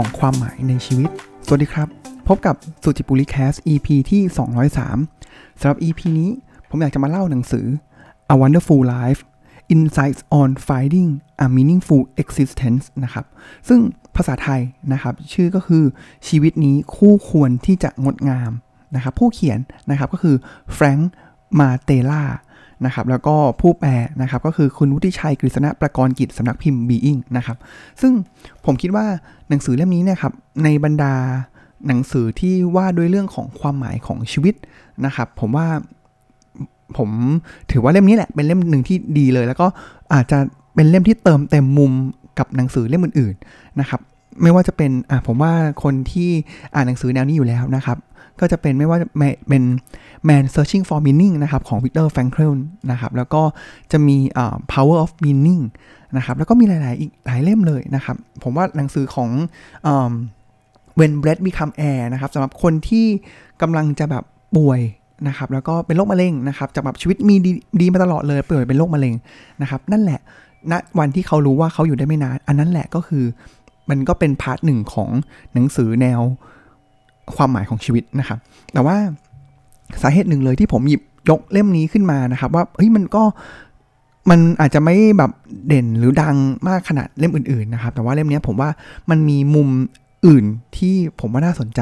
ของความหมายในชีวิต สวัสดีครับ พบกับสุจิปุริแคส EP ที่ 203 สำหรับ EP นี้ผมอยากจะมาเล่าหนังสือ A Wonderful Life Insights on Finding a Meaningful Existence นะครับ ซึ่งภาษาไทยนะครับ ชื่อก็คือชีวิตนี้คู่ควรที่จะงดงามนะครับ ผู้เขียนนะครับก็คือแฟรงค์มาเตล่า นะครับแล้วก็ผู้แปลนะครับก็คือคุณวุฒิชัยกฤษณะประกรณ์กิจสำนักพิมพ์ Being นะครับซึ่งผมคิดว่าหนังสือเล่มนี้เนี่ยครับในบรรดาหนังสือที่ว่าด้วยเรื่องของความหมายของชีวิตนะครับ ผมว่าผมถือว่าเล่มนี้แหละเป็นเล่มหนึ่งที่ดีเลย แล้วก็อาจจะเป็นเล่มที่เติมเต็มมุมกับหนังสือเล่มอื่น ๆนะครับ ไม่ว่าจะเป็นอ่าผมว่าคนที่อ่านหนังสือแนวนี้อยู่แล้วนะครับ ก็จะเป็นไม่ว่าจะเป็น Man Searching for Meaning นะครับของ Viktor Frankl นะครับแล้วก็จะมี Power of Meaning นะครับแล้วก็มีหลาย ๆ อีกหลายเล่มเลยนะครับ ผมว่าหนังสือของ When Breath Become Air นะครับสำหรับคนที่กำลังจะแบบป่วยนะครับแล้วก็เป็นโรคมะเร็งนะครับจะแบบชีวิตมีดีดีมาตลอดเลยป่วยเป็นโรคมะเร็งนะครับนั่นแหละณวันที่เขารู้ว่าเขาอยู่ได้ไม่นาน อันนั้นแหละก็คือมันก็เป็น part หนึ่งของหนังสือแนว ความหมายของชีวิตนะครับ แต่ว่าสาเหตุหนึ่งเลยที่ผมหยิบยกเล่มนี้ขึ้นมานะครับ ว่าเฮ้ยมันก็มันอาจจะไม่แบบเด่นหรือดังมากขนาดเล่มอื่นๆนะครับ แต่ว่าเล่มนี้ผมว่ามันมีมุมอื่นที่ผมว่าน่าสนใจ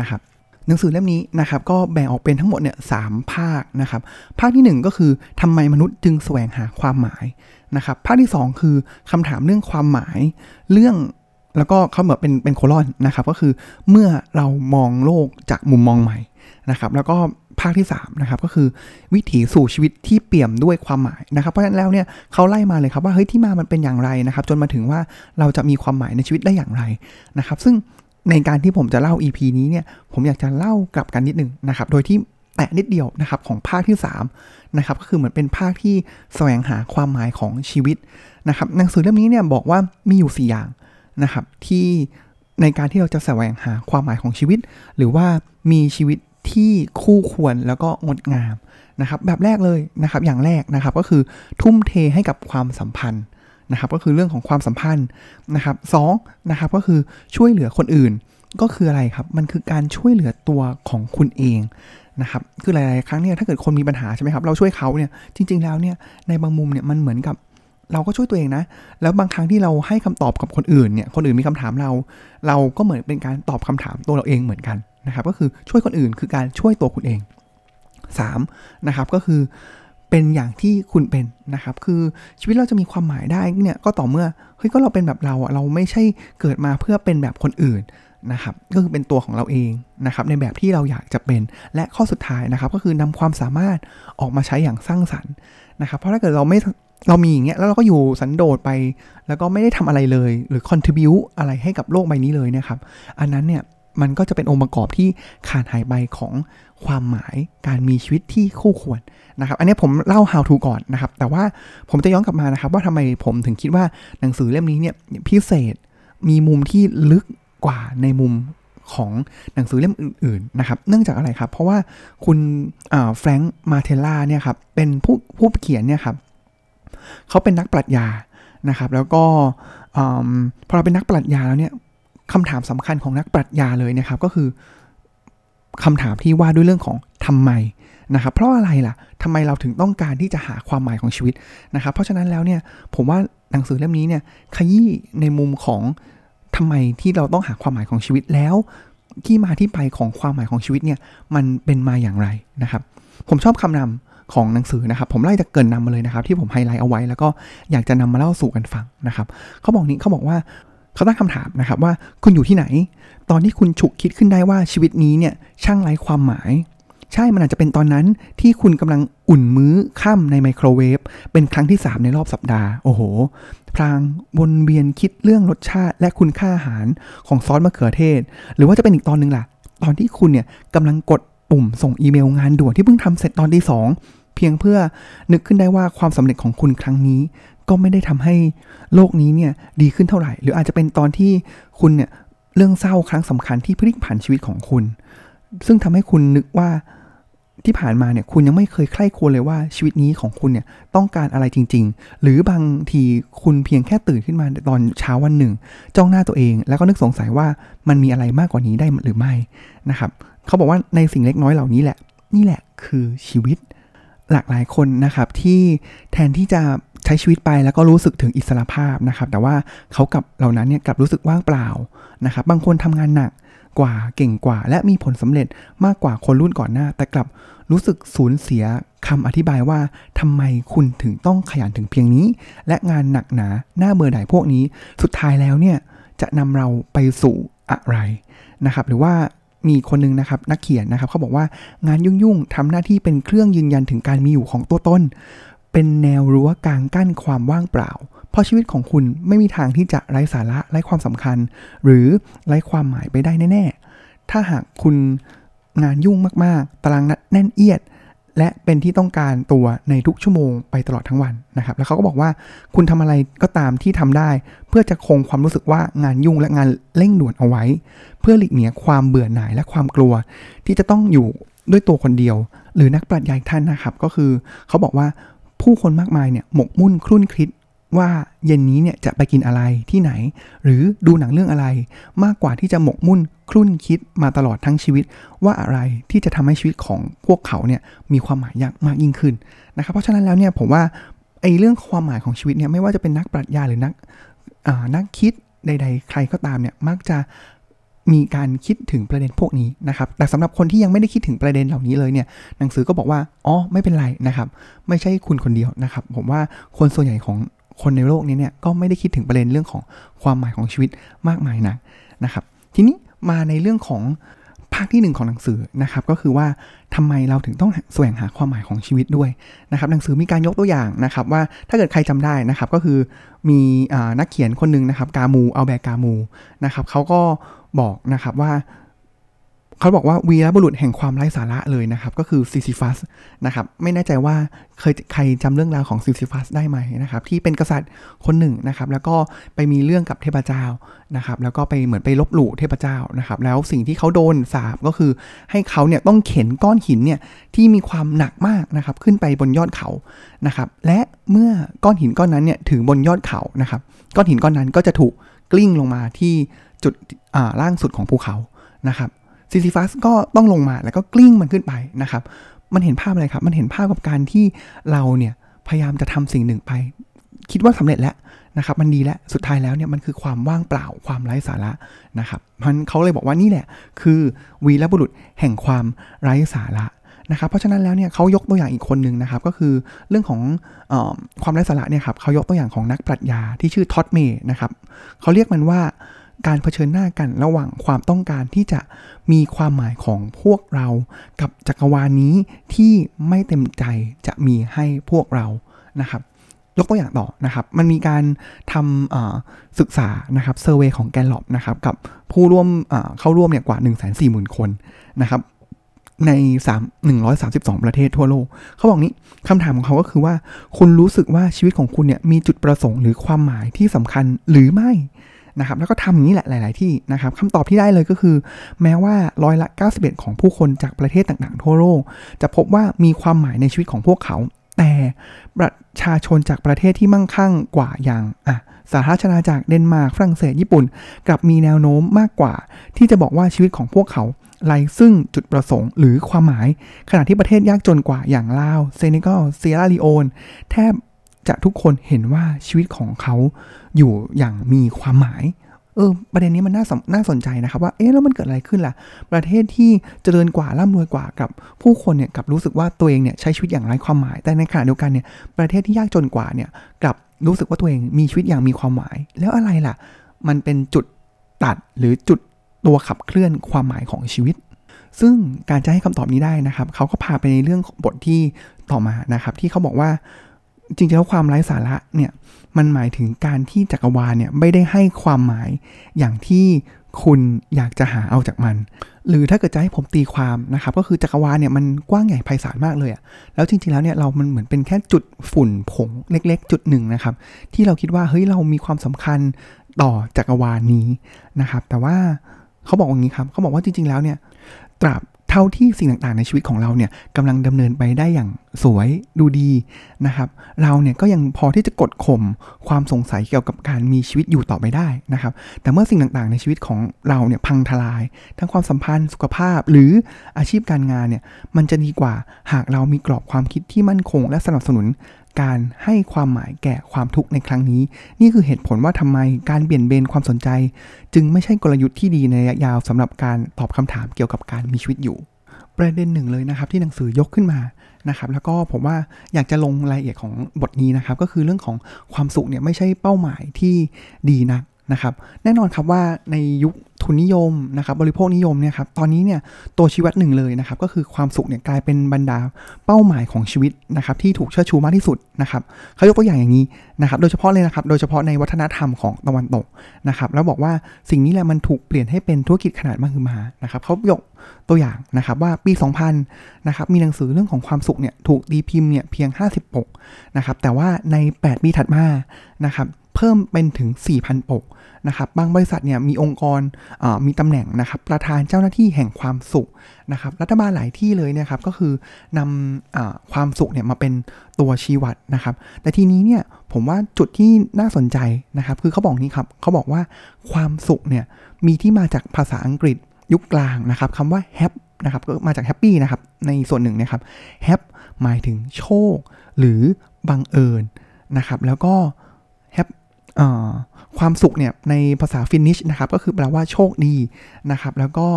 นะครับ หนังสือเล่มนี้นะครับ ก็แบ่งออกเป็นทั้งหมดเนี่ยสามภาคนะครับ ภาคที่ 1 ก็คือทำไมมนุษย์จึงแสวงหาความหมายนะครับ ภาคที่ 2 คือคำถามเรื่องความหมาย เรื่อง แล้วก็เขาเหมือนเป็นเป็นโคลอนนะครับก็คือเมื่อเรามองโลกจากมุมมองใหม่นะครับแล้วก็ภาคที่3นะครับก็คือวิถีสู่ชีวิตที่เปี่ยมด้วยความหมายนะครับเพราะฉะนั้นแล้วเนี่ยเขาไล่มาเลยครับว่าเฮ้ยที่มามันเป็นอย่างไรนะครับ จนมาถึงว่าเราจะมีความหมายในชีวิตได้อย่างไรนะครับ ซึ่งในการที่ผมจะเล่า EP นี้เนี่ยผมอยากจะเล่ากลับกันนิดนึงนะครับโดยที่แตะนิดเดียวนะครับของภาคที่3นะครับก็คือเหมือนเป็นภาคที่แสวงหาความหมายของชีวิตนะครับหนังสือเล่มนี้เนี่ยบอกว่ามีอยู่ 4 อย่าง นะครับที่ในการที่เราจะแสวงหาความหมายของชีวิต หรือว่ามีชีวิตที่คู่ควรแล้วก็งดงามนะครับแบบแรกเลยนะครับอย่างแรกนะครับก็คือทุ่มเทให้กับความสัมพันธ์นะครับก็คือเรื่องของความสัมพันธ์นะครับสองนะครับก็คือช่วยเหลือคนอื่น ก็คืออะไรครับมันคือการช่วยเหลือตัวของคุณเองนะครับคือหลาย ๆ ครั้งเนี่ยถ้าเกิดคนมีปัญหาใช่ไหมครับเราช่วยเขาเนี่ยจริง ๆ แล้วเนี่ยในบางมุมเนี่ยมันเหมือนกับ เราก็ช่วยตัวเองนะ แล้วบางครั้งที่เราให้คำตอบกับคนอื่นเนี่ย คนอื่นมีคำถามเรา เราก็เหมือนเป็นการตอบคำถามตัวเราเองเหมือนกันนะครับ ก็คือช่วยคนอื่นคือการช่วยตัวคุณเอง3นะครับ ก็คือเป็นอย่างที่คุณเป็นนะครับ คือชีวิตเราจะมีความหมายได้เนี่ยก็ต่อเมื่อเฮ้ยก็เราเป็นแบบเราอะเราไม่ใช่เกิดมาเพื่อเป็นแบบคนอื่นนะครับก็คือเป็นตัวของเราเองนะครับในแบบที่เราอยากจะเป็นและข้อสุดท้ายนะครับ ก็คือนำความสามารถออกมาใช้อย่างสร้างสรรค์นะครับ เพราะถ้าเกิดเราไม่ เรามีอย่างเงี้ยแล้วเราก็อยู่สันโดษไป แล้วก็ไม่ได้ทำอะไรเลย หรือ contribu อะไรให้กับโลกใบนี้เลยนะครับ อันนั้นเนี่ยมันก็จะเป็นองค์ประกอบที่ขาดหายไปของความหมายการมีชีวิตที่คู่ควรนะครับ อันนี้ผมเล่า how to ก่อนนะครับ แต่ว่าผมจะย้อนกลับมานะครับ ว่าทำไมผมถึงคิดว่าหนังสือเล่มนี้เนี่ยพิเศษมีมุมที่ลึกกว่าในมุมของหนังสือเล่มอื่นๆนะครับ เนื่องจากอะไรครับ เพราะว่าคุณแฟรงค์มาเทล่าเนี่ยครับเป็นผู้ผู้เขียนเนี่ยครับ เขาเป็นนักปรัชญานะครับ แล้วก็พอเราเป็นนักปรัชญาแล้วเนี่ยคำถามสำคัญของนักปรัชญาเลยนะครับ ก็คือคำถามที่ว่าด้วยเรื่องของทำไมนะครับเพราะอะไรล่ะทำไมเราถึงต้องการที่จะหาความหมายของชีวิตนะครับ เพราะฉะนั้นแล้วเนี่ยผมว่าหนังสือเล่มนี้เนี่ยขยี้ในมุมของทำไมที่เราต้องหาความหมายของชีวิตแล้วที่มาที่ไปของความหมายของชีวิตเนี่ยมันเป็นมาอย่างไรนะครับ ผมชอบคำนำ ของหนังสือนะครับ ผมไล่จากคำนำมาเลยนะครับ ที่ผมไฮไลท์เอาไว้ แล้วก็อยากจะนำมาเล่าสู่กันฟังนะครับเขาบอกนี้เขาบอกว่าเขาตั้งคำถามนะครับว่าคุณอยู่ที่ไหน ตอนที่คุณฉุกคิดขึ้นได้ว่าชีวิตนี้เนี่ยช่างไร้ความหมาย ใช่มันอาจจะเป็นตอนนั้นที่คุณกำลังอุ่นมื้อค่ำในไมโครเวฟเป็นครั้งที่ 3 ในรอบสัปดาห์ โอ้โห พลางวนเวียนคิดเรื่องรสชาติและคุณค่าอาหารของซอสมะเขือเทศ หรือว่าจะเป็นอีกตอนหนึ่งล่ะ ตอนที่คุณเนี่ยกำลังกด ปุ่มส่งอีเมลงานด่วนที่เพิ่งทำเสร็จตอนที่สองเพียงเพื่อนึกขึ้นได้ว่าความสำเร็จของคุณครั้งนี้ ก็ไม่ได้ทำให้โลกนี้เนี่ยดีขึ้นเท่าไหร่ หรืออาจจะเป็นตอนที่คุณเนี่ยเรื่องเศร้าครั้งสำคัญที่พลิกผันชีวิตของคุณ ซึ่งทำให้คุณนึกว่าที่ผ่านมาเนี่ยคุณยังไม่เคยใคร่ควรเลยว่าชีวิตนี้ของคุณเนี่ยต้องการอะไรจริง ๆ หรือบางทีคุณเพียงแค่ตื่นขึ้นมาตอนเช้าวันหนึ่ง จ้องหน้าตัวเอง แล้วก็นึกสงสัยว่ามันมีอะไรมากกว่านี้ได้หรือไม่นะครับ เขาบอกว่าในสิ่งเล็กน้อยเหล่านี้แหละ นี่แหละคือชีวิตหลากหลายคนนะครับที่แทนที่จะใช้ชีวิตไปแล้วก็รู้สึกถึงอิสระภาพนะครับ แต่ว่าเขากับเหล่านั้นเนี่ยกลับรู้สึกว่างเปล่านะครับ บางคนทำงานหนักกว่าเก่งกว่า และมีผลสำเร็จมากกว่าคนรุ่นก่อนหน้า แต่กลับรู้สึกสูญเสียคำอธิบายว่าทำไมคุณถึงต้องขยันถึงเพียงนี้ และงานหนักหนาหน้าเบื่อหน่ายพวกนี้ สุดท้ายแล้วเนี่ยจะนำเราไปสู่อะไรนะครับ หรือว่า มีคนนึงนะครับนักเขียนนะครับเขาบอกว่างานยุ่งๆทำหน้าที่เป็นเครื่องยืนยันถึงการมีอยู่ของตัวตนเป็นแนวรั้วกลางกั้นความว่างเปล่า เพราะชีวิตของคุณไม่มีทางที่จะไร้สาระไร้ความสำคัญ หรือไร้ความหมายไปได้แน่ ๆ ถ้าหากคุณงานยุ่งมากๆ ตารางแน่นเอียด และเป็นที่ต้องการตัวในทุกชั่วโมงไปตลอดทั้งวันนะครับ แล้วเขาก็บอกว่าคุณทำอะไรก็ตามที่ทำได้ เพื่อจะคงความรู้สึกว่างานยุ่งและงานเร่งด่วนเอาไว้ เพื่อหลีกเนียความเบื่อหน่ายและความกลัว ที่จะต้องอยู่ด้วยตัวคนเดียว หรือนักปรัชญาท่านนะครับ ก็คือเขาบอกว่าผู้คนมากมายเนี่ยหมกมุ่นคลุ่นคิด ว่าเย็นนี้เนี่ยจะไปกินอะไรที่ไหน หรือดูหนังเรื่องอะไร มากกว่าที่จะหมกมุ่นคลุ่นคิดมาตลอดทั้งชีวิต ว่าอะไรที่จะทำให้ชีวิตของพวกเขาเนี่ยมีความหมายยากมากยิ่งขึ้นนะครับเพราะฉะนั้นแล้วเนี่ยผมว่าไอ้เรื่องความหมายของชีวิตเนี่ยไม่ว่าจะเป็นนักปรัชญาหรือนักนักคิดใด ๆ ใครก็ตามเนี่ยมักจะมีการคิดถึงประเด็นพวกนี้นะครับ แต่สำหรับคนที่ยังไม่ได้คิดถึงประเด็นเหล่านี้เลยเนี่ย หนังสือก็บอกว่า อ๋อ ไม่เป็นไรนะครับ ไม่ใช่คุณคนเดียวนะครับ ผมว่าคนส่วนใหญ่ของ คนในโลกนี้เนี่ยก็ไม่ได้คิดถึงประเด็นเรื่องของความหมายของชีวิตมากมายนะนะครับทีนี้มาในเรื่องของภาคที่ 1 ของหนังสือนะครับก็คือว่าทำไมเราถึงต้องแสวงหาความหมายของชีวิตด้วยนะครับหนังสือมีการยกตัวอย่างนะครับว่าถ้าเกิดใครจำได้นะครับก็คือมีนักเขียนคนหนึ่งนะครับกามูเอาแบกกามูนะครับเขาก็บอกนะครับว่า เขาบอกว่าวีรบุรุษแห่งความไร้สาระเลยนะครับ ก็คือซิซิฟัสนะครับ ไม่แน่ใจว่าเคยใครจำเรื่องราวของซิซิฟัสได้ไหมนะครับ ที่เป็นกษัตริย์คนหนึ่งนะครับ แล้วก็ไปมีเรื่องกับเทพเจ้านะครับ แล้วก็ไปเหมือนไปลบหลู่เทพเจ้านะครับ แล้วสิ่งที่เขาโดนสาบก็คือให้เขาเนี่ยต้องเข็นก้อนหินเนี่ยที่มีความหนักมากนะครับ ขึ้นไปบนยอดเขานะครับ และเมื่อก้อนหินก้อนนั้นเนี่ยถึงบนยอดเขานะครับ ก้อนหินก้อนนั้นก็จะถูกกลิ้งลงมาที่จุดล่างสุดของภูเขานะครับ ซิซิฟัสก็ต้องลงมาแล้วก็กลิ้งมันขึ้นไปนะครับ มันเห็นภาพอะไรครับ มันเห็นภาพกับการที่เราเนี่ยพยายามจะทำสิ่งหนึ่งไป คิดว่าสำเร็จแล้วนะครับ มันดีแล้วสุดท้ายแล้วเนี่ยมันคือความว่างเปล่าความไร้สาระนะครับมันเขาเลยบอกว่านี่แหละ คือวีรบุรุษแห่งความไร้สาระนะครับเพราะฉะนั้นแล้วเนี่ยเขายกตัวอย่างอีกคนหนึ่งนะครับ ก็คือเรื่องของอความไร้สาระเนี่ยครับเขายกตัวอย่างของนักปรัชญาที่ชื่อท็อตเมย์นะครับเขาเรียกมันว่า การเผชิญหน้ากันระหว่างความต้องการที่จะมีความหมายของพวกเรา กับจักรวาลนี้ที่ไม่เต็มใจจะมีให้พวกเรานะครับยกตัวอย่างต่อนะครับ มันมีการทำศึกษานะครับเซอร์เวยของแกนลอบนะครับกับผู้ร่วมเข้าร่วมเนี่ยกว่า 1 4 0 0 0 0 คนนะครับใน 3 132 ประเทศทั่วโลก เขาบอกนี้คำถามของเขาก็คือว่า คุณรู้สึกว่าชีวิตของคุณเนี่ยมีจุดประสงค์หรือความหมายที่สำคัญหรือไม่ นะครับแล้วก็ทำอย่างนี้แหละหลาย ๆ ที่นะครับคำตอบที่ได้เลยก็คือ แม้ว่าร้อยละ 91 ของผู้คนจากประเทศต่าง ๆ ทั่วโลก จะพบว่ามีความหมายในชีวิตของพวกเขา แต่ประชาชนจากประเทศที่มั่งคั่งกว่าอย่างอะสาธารณรัฐจากเดนมาร์กฝรั่งเศสญี่ปุ่นกลับมีแนวโน้มมากกว่า ที่จะบอกว่าชีวิตของพวกเขาไรซึ่งจุดประสงค์หรือความหมาย ขณะที่ประเทศยากจนกว่าอย่างลาวเซเนกัลเซียราลีโอน แทบ จะทุกคนเห็นว่าชีวิตของเขาอยู่อย่างมีความหมาย เออ ประเด็นนี้มันน่าน่าสนใจนะครับ ว่า เอ๊ะ แล้วมันเกิดอะไรขึ้นล่ะ ประเทศที่เจริญกว่าร่ำรวยกว่ากับผู้คนเนี่ยกับรู้สึกว่าตัวเองเนี่ยใช้ชีวิตอย่างไร้ความหมาย แต่ในขณะเดียวกันเนี่ย ประเทศที่ยากจนกว่าเนี่ยกับรู้สึกว่าตัวเองมีชีวิตอย่างมีความหมาย แล้วอะไรล่ะ มันเป็นจุดตัดหรือจุดตัวขับเคลื่อนความหมายของชีวิต ซึ่งการจะให้คำตอบนี้ได้นะครับ เขาก็พาไปในเรื่องบทที่ต่อมานะครับ ที่เขาบอกว่า จริงๆแล้วความไร้สาระเนี่ยมันหมายถึงการที่จักรวาลเนี่ยไม่ได้ให้ความหมายอย่างที่คุณอยากจะหาเอาจากมัน หรือถ้าเกิดจะให้ผมตีความนะครับก็คือจักรวาลเนี่ยมันกว้างใหญ่ไพศาลมากเลยอะแล้วจริงๆแล้วเนี่ยเรามันเหมือนเป็นแค่จุดฝุ่นผงเล็กๆ จุดหนึ่งนะครับที่เราคิดว่าเฮ้ยเรามีความสำคัญต่อจักรวาลนี้นะครับแต่ว่าเขาบอกอย่างนี้ครับเขาบอกว่าจริงๆแล้วเนี่ยตราบ เท่าที่สิ่งต่างๆ ในชีวิตของเราเนี่ยกำลังดำเนินไปได้อย่างสวยดูดีนะครับ เราเนี่ยก็ยังพอที่จะกดข่มความสงสัยเกี่ยวกับการมีชีวิตอยู่ต่อไปได้นะครับ แต่เมื่อสิ่งต่างๆ ในชีวิตของเราเนี่ยพังทลาย ทั้งความสัมพันธ์สุขภาพหรืออาชีพการงานเนี่ยมันจะดีกว่าหากเรามีกรอบความคิดที่มั่นคง และสนับสนุน การให้ความหมายแก่ความทุกข์ในครั้งนี้ นี่คือเหตุผลว่าทำไมการเปลี่ยนเบนความสนใจ จึงไม่ใช่กลยุทธ์ที่ดีในระยะยาวสำหรับการตอบคำถามเกี่ยวกับการมีชีวิตอยู่ ประเด็นหนึ่งเลยนะครับที่หนังสือยกขึ้นมานะครับแล้วก็ผมว่าอยากจะลงรายละเอียดของบทนี้นะครับก็คือเรื่องของความสุขเนี่ยไม่ใช่เป้าหมายที่ดีนัก นะครับแน่นอนครับว่าในยุคทุนนิยมนะครับบริโภคนิยมเนี่ยครับตอนนี้เนี่ยตัวชีวิตหนึ่งเลยนะครับก็คือความสุขเนี่ยกลายเป็นบรรดาเป้าหมายของชีวิตนะครับที่ถูกเชิดชูมากที่สุดนะครับเขายกตัวอย่างอย่างนี้นะครับโดยเฉพาะเลยนะครับโดยเฉพาะในวัฒนธรรมของตะวันตกนะครับแล้วบอกว่าสิ่งนี้แหละมันถูกเปลี่ยนให้เป็นธุรกิจขนาดมหึมานะครับเขายกตัวอย่างนะครับว่าปี 2000นะครับมีหนังสือเรื่องของความสุขเนี่ยถูกตีพิมพ์เนี่ยเพียง 50ปกนะครับแต่ว่าใน 8 ปีถัดมานะครับ เพิ่มเป็นถึง 4,000 ปกนะครับบางบริษัทเนี่ยมีองค์กรมีตำแหน่งนะครับประธานเจ้าหน้าที่แห่งความสุขนะครับรัฐบาลหลายที่เลยเนี่ยครับก็คือนำความสุขเนี่ยมาเป็นตัวชี้วัดนะครับแต่ทีนี้เนี่ยผมว่าจุดที่น่าสนใจนะครับคือเขาบอกนี้ครับเขาบอกว่าความสุขเนี่ยมีที่มาจากภาษาอังกฤษยุคกลางนะครับคำว่า happy นะครับก็มาจาก happy นะครับในส่วนหนึ่งนะครับ happy หมายถึงโชค หรือบังเอิญนะครับแล้วก็ happy ความสุขเนี่ยในภาษาฟินิชนะครับก็คือแปลว่าโชคดีนะครับแล้วก็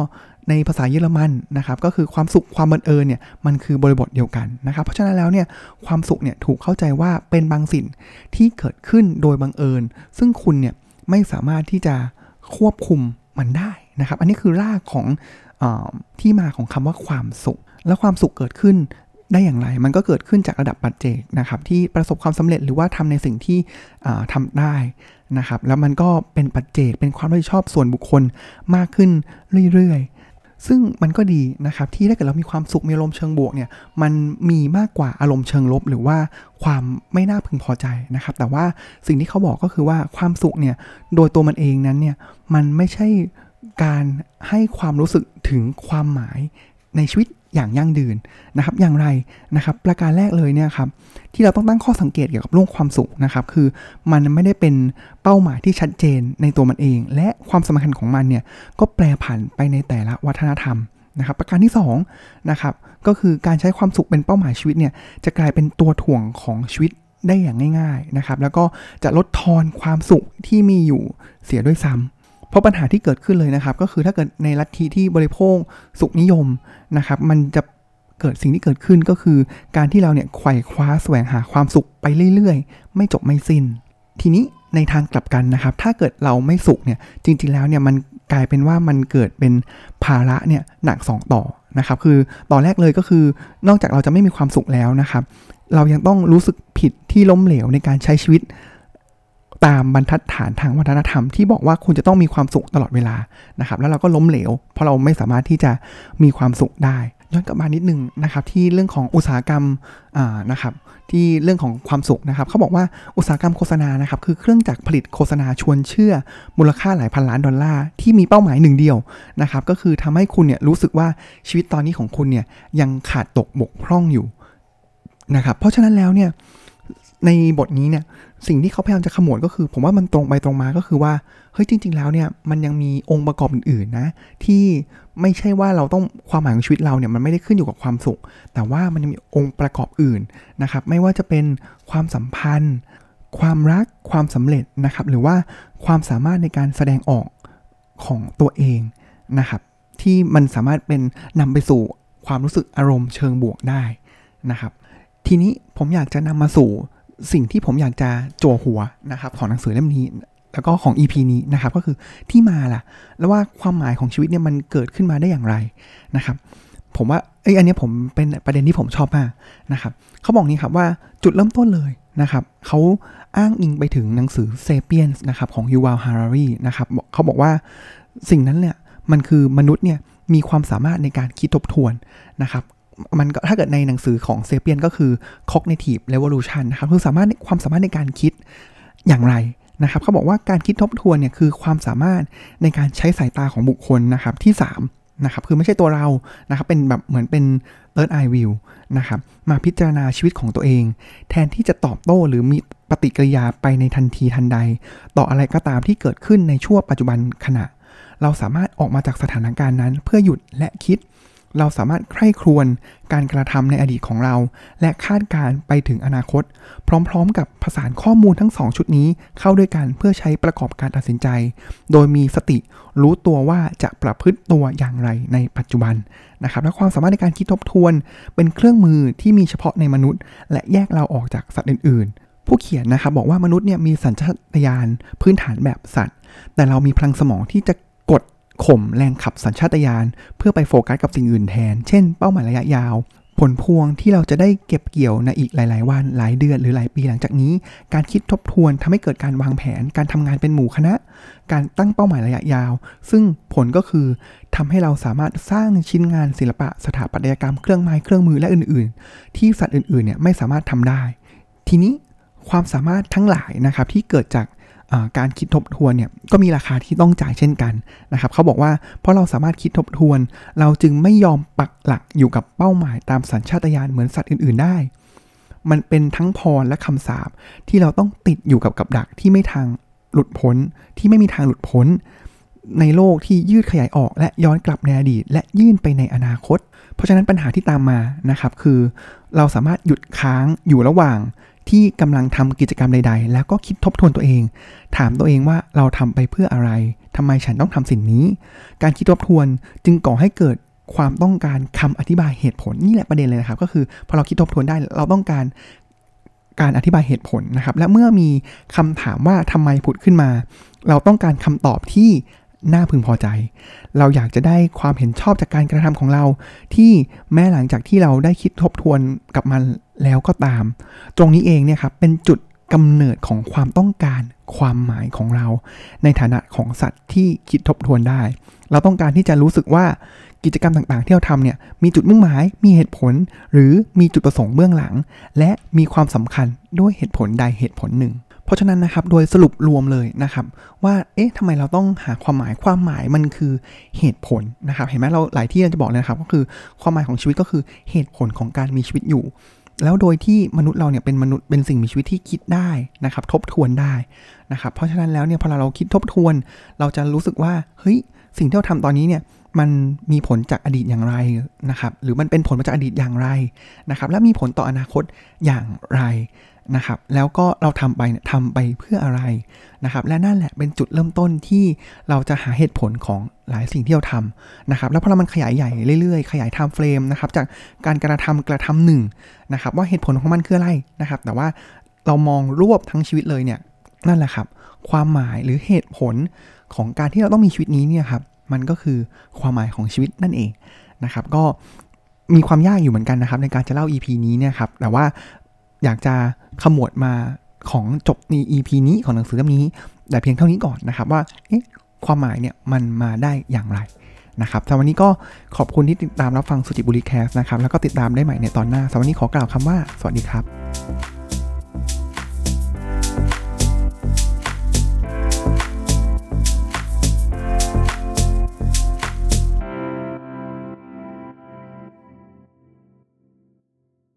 ในภาษาเยอรมันนะครับก็คือความสุขความบังเอิญเนี่ยมันคือบริบทเดียวกันนะครับเพราะฉะนั้นแล้วเนี่ยความสุขเนี่ยถูกเข้าใจว่าเป็นบางสิ่งที่เกิดขึ้นโดยบังเอิญ ซึ่งคุณเนี่ยไม่สามารถที่จะควบคุมมันได้นะครับ อันนี้คือรากของอที่มาของคำว่าความสุข และความสุขเกิดขึ้น ได้อย่างไร มันก็เกิดขึ้นจากระดับปัจเจกนะครับที่ประสบความสำเร็จหรือว่าทำในสิ่งที่ทำได้นะครับแล้วมันก็เป็นปัจเจกเป็นความรับผิดชอบส่วนบุคคลมากขึ้นเรื่อยๆ ซึ่งมันก็ดีนะครับที่ถ้าเกิดเรามีความสุขมีอารมณ์เชิงบวกเนี่ยมันมีมากกว่าอารมณ์เชิงลบ หรือว่าความไม่น่าพึงพอใจนะครับแต่ว่าสิ่งที่เขาบอกก็คือว่าความสุขเนี่ยโดยตัวมันเองนั้นเนี่ยมันไม่ใช่การให้ความรู้สึกถึงความหมายในชีวิต อย่างยั่งยืนนะครับ อย่างไรนะครับ ประการแรกเลยเนี่ยครับที่เราต้องตั้งข้อสังเกตเกี่ยวกับเรื่องความสุขนะครับ คือมันไม่ได้เป็นเป้าหมายที่ชัดเจนในตัวมันเอง และความสำคัญของมันเนี่ยก็แปรผันไปในแต่ละวัฒนธรรมนะครับประการที่2นะครับก็คือการใช้ความสุขเป็นเป้าหมายชีวิตเนี่ยจะกลายเป็นตัวถ่วงของชีวิตได้อย่างง่าย ๆนะครับ แล้วก็จะลดทอนความสุขที่มีอยู่เสียด้วยซ้ำ ราะปัญหาที่เกิดขึ้นเลยนะครับ ก็คือถ้าเกิดในลัทธิที่บริโภคสุขนิยมนะครับ มันจะเกิดสิ่งที่เกิดขึ้นก็คือ การที่เราเนี่ยไขว่คว้าแสวงหาความสุขไปเรื่อยๆ ไม่จบไม่สิน้น ทีนี้ในทางกลับกันนะครับ ถ้าเกิดเราไม่สุขเนี่ยจริงๆแล้วเนี่ยมันกลายเป็นว่ามันเกิดเป็นภาระเนี่ยหนัก 2 ต่อนะครับคือตอนแรกเลยก็คือนอกจากเราจะไม่มีความสุขแล้วนะครับ เรายังต้องรู้สึกผิดที่ล้มเหลวในการใช้ชีวิต ตามบรรทัดฐานทางวัฒนธรรมที่บอกว่าคุณจะต้องมีความสุขตลอดเวลานะครับ แล้วเราก็ล้มเหลว เพราะเราไม่สามารถที่จะมีความสุขได้ย้อนกลับมานิดนึงนะครับที่เรื่องของอุตสาหกรรมนะครับที่เรื่องของความสุขนะครับเขาบอกว่าอุตสาหกรรมโฆษณานะครับคือเครื่องจักรผลิตโฆษณาชวนเชื่อ มูลค่าหลายพันล้านดอลลาร์ที่มีเป้าหมายหนึ่งเดียวนะครับก็คือทำให้คุณเนี่ยรู้สึกว่าชีวิตตอนนี้ของคุณเนี่ยยังขาดตกบกพร่องอยู่นะครับเพราะฉะนั้นแล้วเนี่ย ในบทนี้เนี่ยสิ่งที่เขาพยายามจะขมวดก็คือ ผมว่ามันตรงไปตรงมาก็คือว่าเฮ้ยจริง ๆ แล้วเนี่ยมันยังมีองค์ประกอบอื่นๆนะที่ไม่ใช่ว่าเราต้องความหมายของชีวิตเราเนี่ยมันไม่ได้ขึ้นอยู่กับความสุข แต่ว่ามันยังมีองค์ประกอบอื่นนะครับไม่ว่าจะเป็นความสัมพันธ์ ความรักความสำเร็จนะครับหรือว่าความสามารถในการแสดงออกของตัวเองนะครับที่มันสามารถเป็นนำไปสู่ความรู้สึกอารมณ์เชิงบวกได้นะครับทีนี้ผมอยากจะนำมาสู่ สิ่งที่ผมอยากจะโจหัวนะครับของหนังสือเล่มนี้ แล้วก็ของ EP นี้นะครับก็คือที่มาล่ะ แล้วว่าความหมายของชีวิตเนี่ยมันเกิดขึ้นมาได้อย่างไรนะครับ ผมว่าไอ้อันนี้ผมเป็นประเด็นที่ผมชอบมากนะครับเขาบอกนี้ครับว่าจุดเริ่มต้นเลยนะครับเขาอ้างอิงไปถึงหนังสือเซเปียนส์นะครับของยูวาลฮารารีนะครับเขาบอกว่าสิ่งนั้นเนี่ยมันคือมนุษย์เนี่ยมีความสามารถในการคิดทบทวนนะครับ มันก็ถ้าเกิดในหนังสือของเซเปียนก็คือ cognitive revolution นะครับคือสามารถความสามารถในการคิดอย่างไรนะครับเขาบอกว่าการคิดทบทวนเนี่ยคือความสามารถในการใช้สายตาของบุคคลนะครับที่นะครับคือไม่ใช่ตัวเรานะครับเป็นแบบเหมือนเป็น third eye view นะครับมาพิจารณาชีวิตของตัวเอง แทนที่จะตอบโต้หรือมีปฏิกิริยาไปในทันทีทันใด ต่ออะไรก็ตามที่เกิดขึ้นในช่วงปัจจุบันขณะ เราสามารถออกมาจากสถานการณ์นั้นเพื่อหยุดและคิด เราสามารถใคร่ครวญการกระทำในอดีตของเรา และคาดการไปถึงอนาคต พร้อมๆ กับผสานข้อมูลทั้งสองชุดนี้เข้าด้วยกันเพื่อใช้ประกอบการตัดสินใจ โดยมีสติรู้ตัวว่าจะประพฤติตัวอย่างไรในปัจจุบันนะครับและความสามารถในการคิดทบทวน เป็นเครื่องมือที่มีเฉพาะในมนุษย์ และแยกเราออกจากสัตว์อื่น ๆผู้เขียนนะครับบอกว่ามนุษย์เนี่ยมีสัญชาตญาณพื้นฐานแบบสัตว์ แต่เรามีพลังสมองที่จะกด ข่มแรงขับสัญชาตญาณเพื่อไปโฟกัสกับสิ่งอื่นแทน เช่น เป้าหมายระยะยาว ผลพวงที่เราจะได้เก็บเกี่ยวในอีกหลาย ๆ วัน หลายเดือนหรือหลายปีหลังจากนี้ การคิดทบทวนทำให้เกิดการวางแผน การทำงานเป็นหมู่คณะ การตั้งเป้าหมายระยะยาว ซึ่งผลก็คือทำให้เราสามารถสร้างชิ้นงานศิลปะ สถาปัตยกรรมเครื่องไม้เครื่องมือและอื่น ๆ ที่สัตว์อื่น ๆ เนี่ยไม่สามารถทำได้ ทีนี้ความสามารถทั้งหลายนะครับที่เกิดจาก การคิดทบทวนเนี่ยก็มีราคาที่ต้องจ่ายเช่นกันนะครับเขาบอกว่าเพราะเราสามารถคิดทบทวน เราจึงไม่ยอมปักหลักอยู่กับเป้าหมายตามสัญชาตญาณเหมือนสัตว์อื่น ๆ ได้ มันเป็นทั้งพรและคำสาปที่เราต้องติดอยู่กับกับดักที่ไม่ทางหลุดพ้นที่ไม่มีทางหลุดพ้น ในโลกที่ยืดขยายออก และย้อนกลับในอดีต และยื่นไปในอนาคต เพราะฉะนั้นปัญหาที่ตามมานะครับคือ เราสามารถหยุดค้างอยู่ระหว่าง ที่กำลังทำกิจกรรมใด ๆ แล้วก็คิดทบทวนตัวเอง ถามตัวเองว่าเราทำไปเพื่ออะไรทำไมฉันต้องทำสิ่งนี้ การคิดทบทวนจึงก่อให้เกิดความต้องการคำอธิบายเหตุผลนี่แหละประเด็นเลยนะครับ ก็คือพอเราคิดทบทวนได้เราต้องการการอธิบายเหตุผลนะครับ และเมื่อมีคำถามว่าทำไมผุดขึ้นมา เราต้องการคำตอบที่น่าพึงพอใจ เราอยากจะได้ความเห็นชอบจากการกระทำของเรา ที่แม้หลังจากที่เราได้คิดทบทวนกับมัน แล้วก็ตาม ตรงนี้เองเนี่ยครับเป็นจุดกำเนิดของความต้องการความหมายของเรา ในฐานะของสัตว์ที่คิดทบทวนได้ เราต้องการที่จะรู้สึกว่ากิจกรรมต่างๆ ที่เราทำเนี่ยมีจุดมุ่งหมาย มีเหตุผล หรือมีจุดประสงค์เบื้องหลัง และมีความสำคัญด้วยเหตุผลใดเหตุผลหนึ่ง เพราะฉะนั้นนะครับโดยสรุปรวมเลยนะครับว่าเอ๊ะทำไมเราต้องหาความหมายความหมายมันคือเหตุผลนะครับ เห็นไหมเราหลายที่เราจะบอกเลยนะครับก็คือความหมายของชีวิตก็คือเหตุผลของการมีชีวิตอยู่ แล้วโดยที่มนุษย์เราเนี่ยเป็นมนุษย์เป็นสิ่งมีชีวิตที่คิดได้นะครับ ทบทวนได้นะครับ เพราะฉะนั้นแล้วเนี่ยพอเราเราคิดทบทวน เราจะรู้สึกว่าเฮ้ยสิ่งที่เราทำตอนนี้เนี่ยมันมีผลจากอดีตอย่างไรนะครับ หรือมันเป็นผลมาจากอดีตอย่างไรนะครับ และมีผลต่ออนาคตอย่างไร นะครับ แล้วก็เราทำไปเนี่ยทำไปเพื่ออะไรนะครับ และนั่นแหละเป็นจุดเริ่มต้นที่เราจะหาเหตุผลของหลายสิ่งที่เราทำนะครับ แล้วพอเรามันขยายใหญ่เรื่อยๆ ขยายไทม์เฟรมนะครับ จากการกระทำกระทำหนึ่งนะครับ ว่าเหตุผลของมันคืออะไรนะครับ แต่ว่าเรามองรวบทั้งชีวิตเลยเนี่ย นั่นแหละครับ ความหมายหรือเหตุผลของการที่เราต้องมีชีวิตนี้เนี่ยครับ มันก็คือความหมายของชีวิตนั่นเองนะครับ ก็มีความยากอยู่เหมือนกันนะครับในการจะเล่า EP นี้เนี่ยครับ แต่ว่า อยากจะขมวดมาของจบใน EP นี้ของหนังสือเล่มนี้ แต่เพียงเท่านี้ก่อนนะครับว่าเอ๊ะความหมายเนี่ยมันมาได้อย่างไรนะครับสำหรับวันนี้ก็ขอบคุณที่ติดตามรับฟังสุจิบุรีแคสนะครับ แล้วก็ติดตามได้ใหม่ในตอนหน้าสำหรับวันนี้ขอกล่าวคำว่า สวัสดีครับ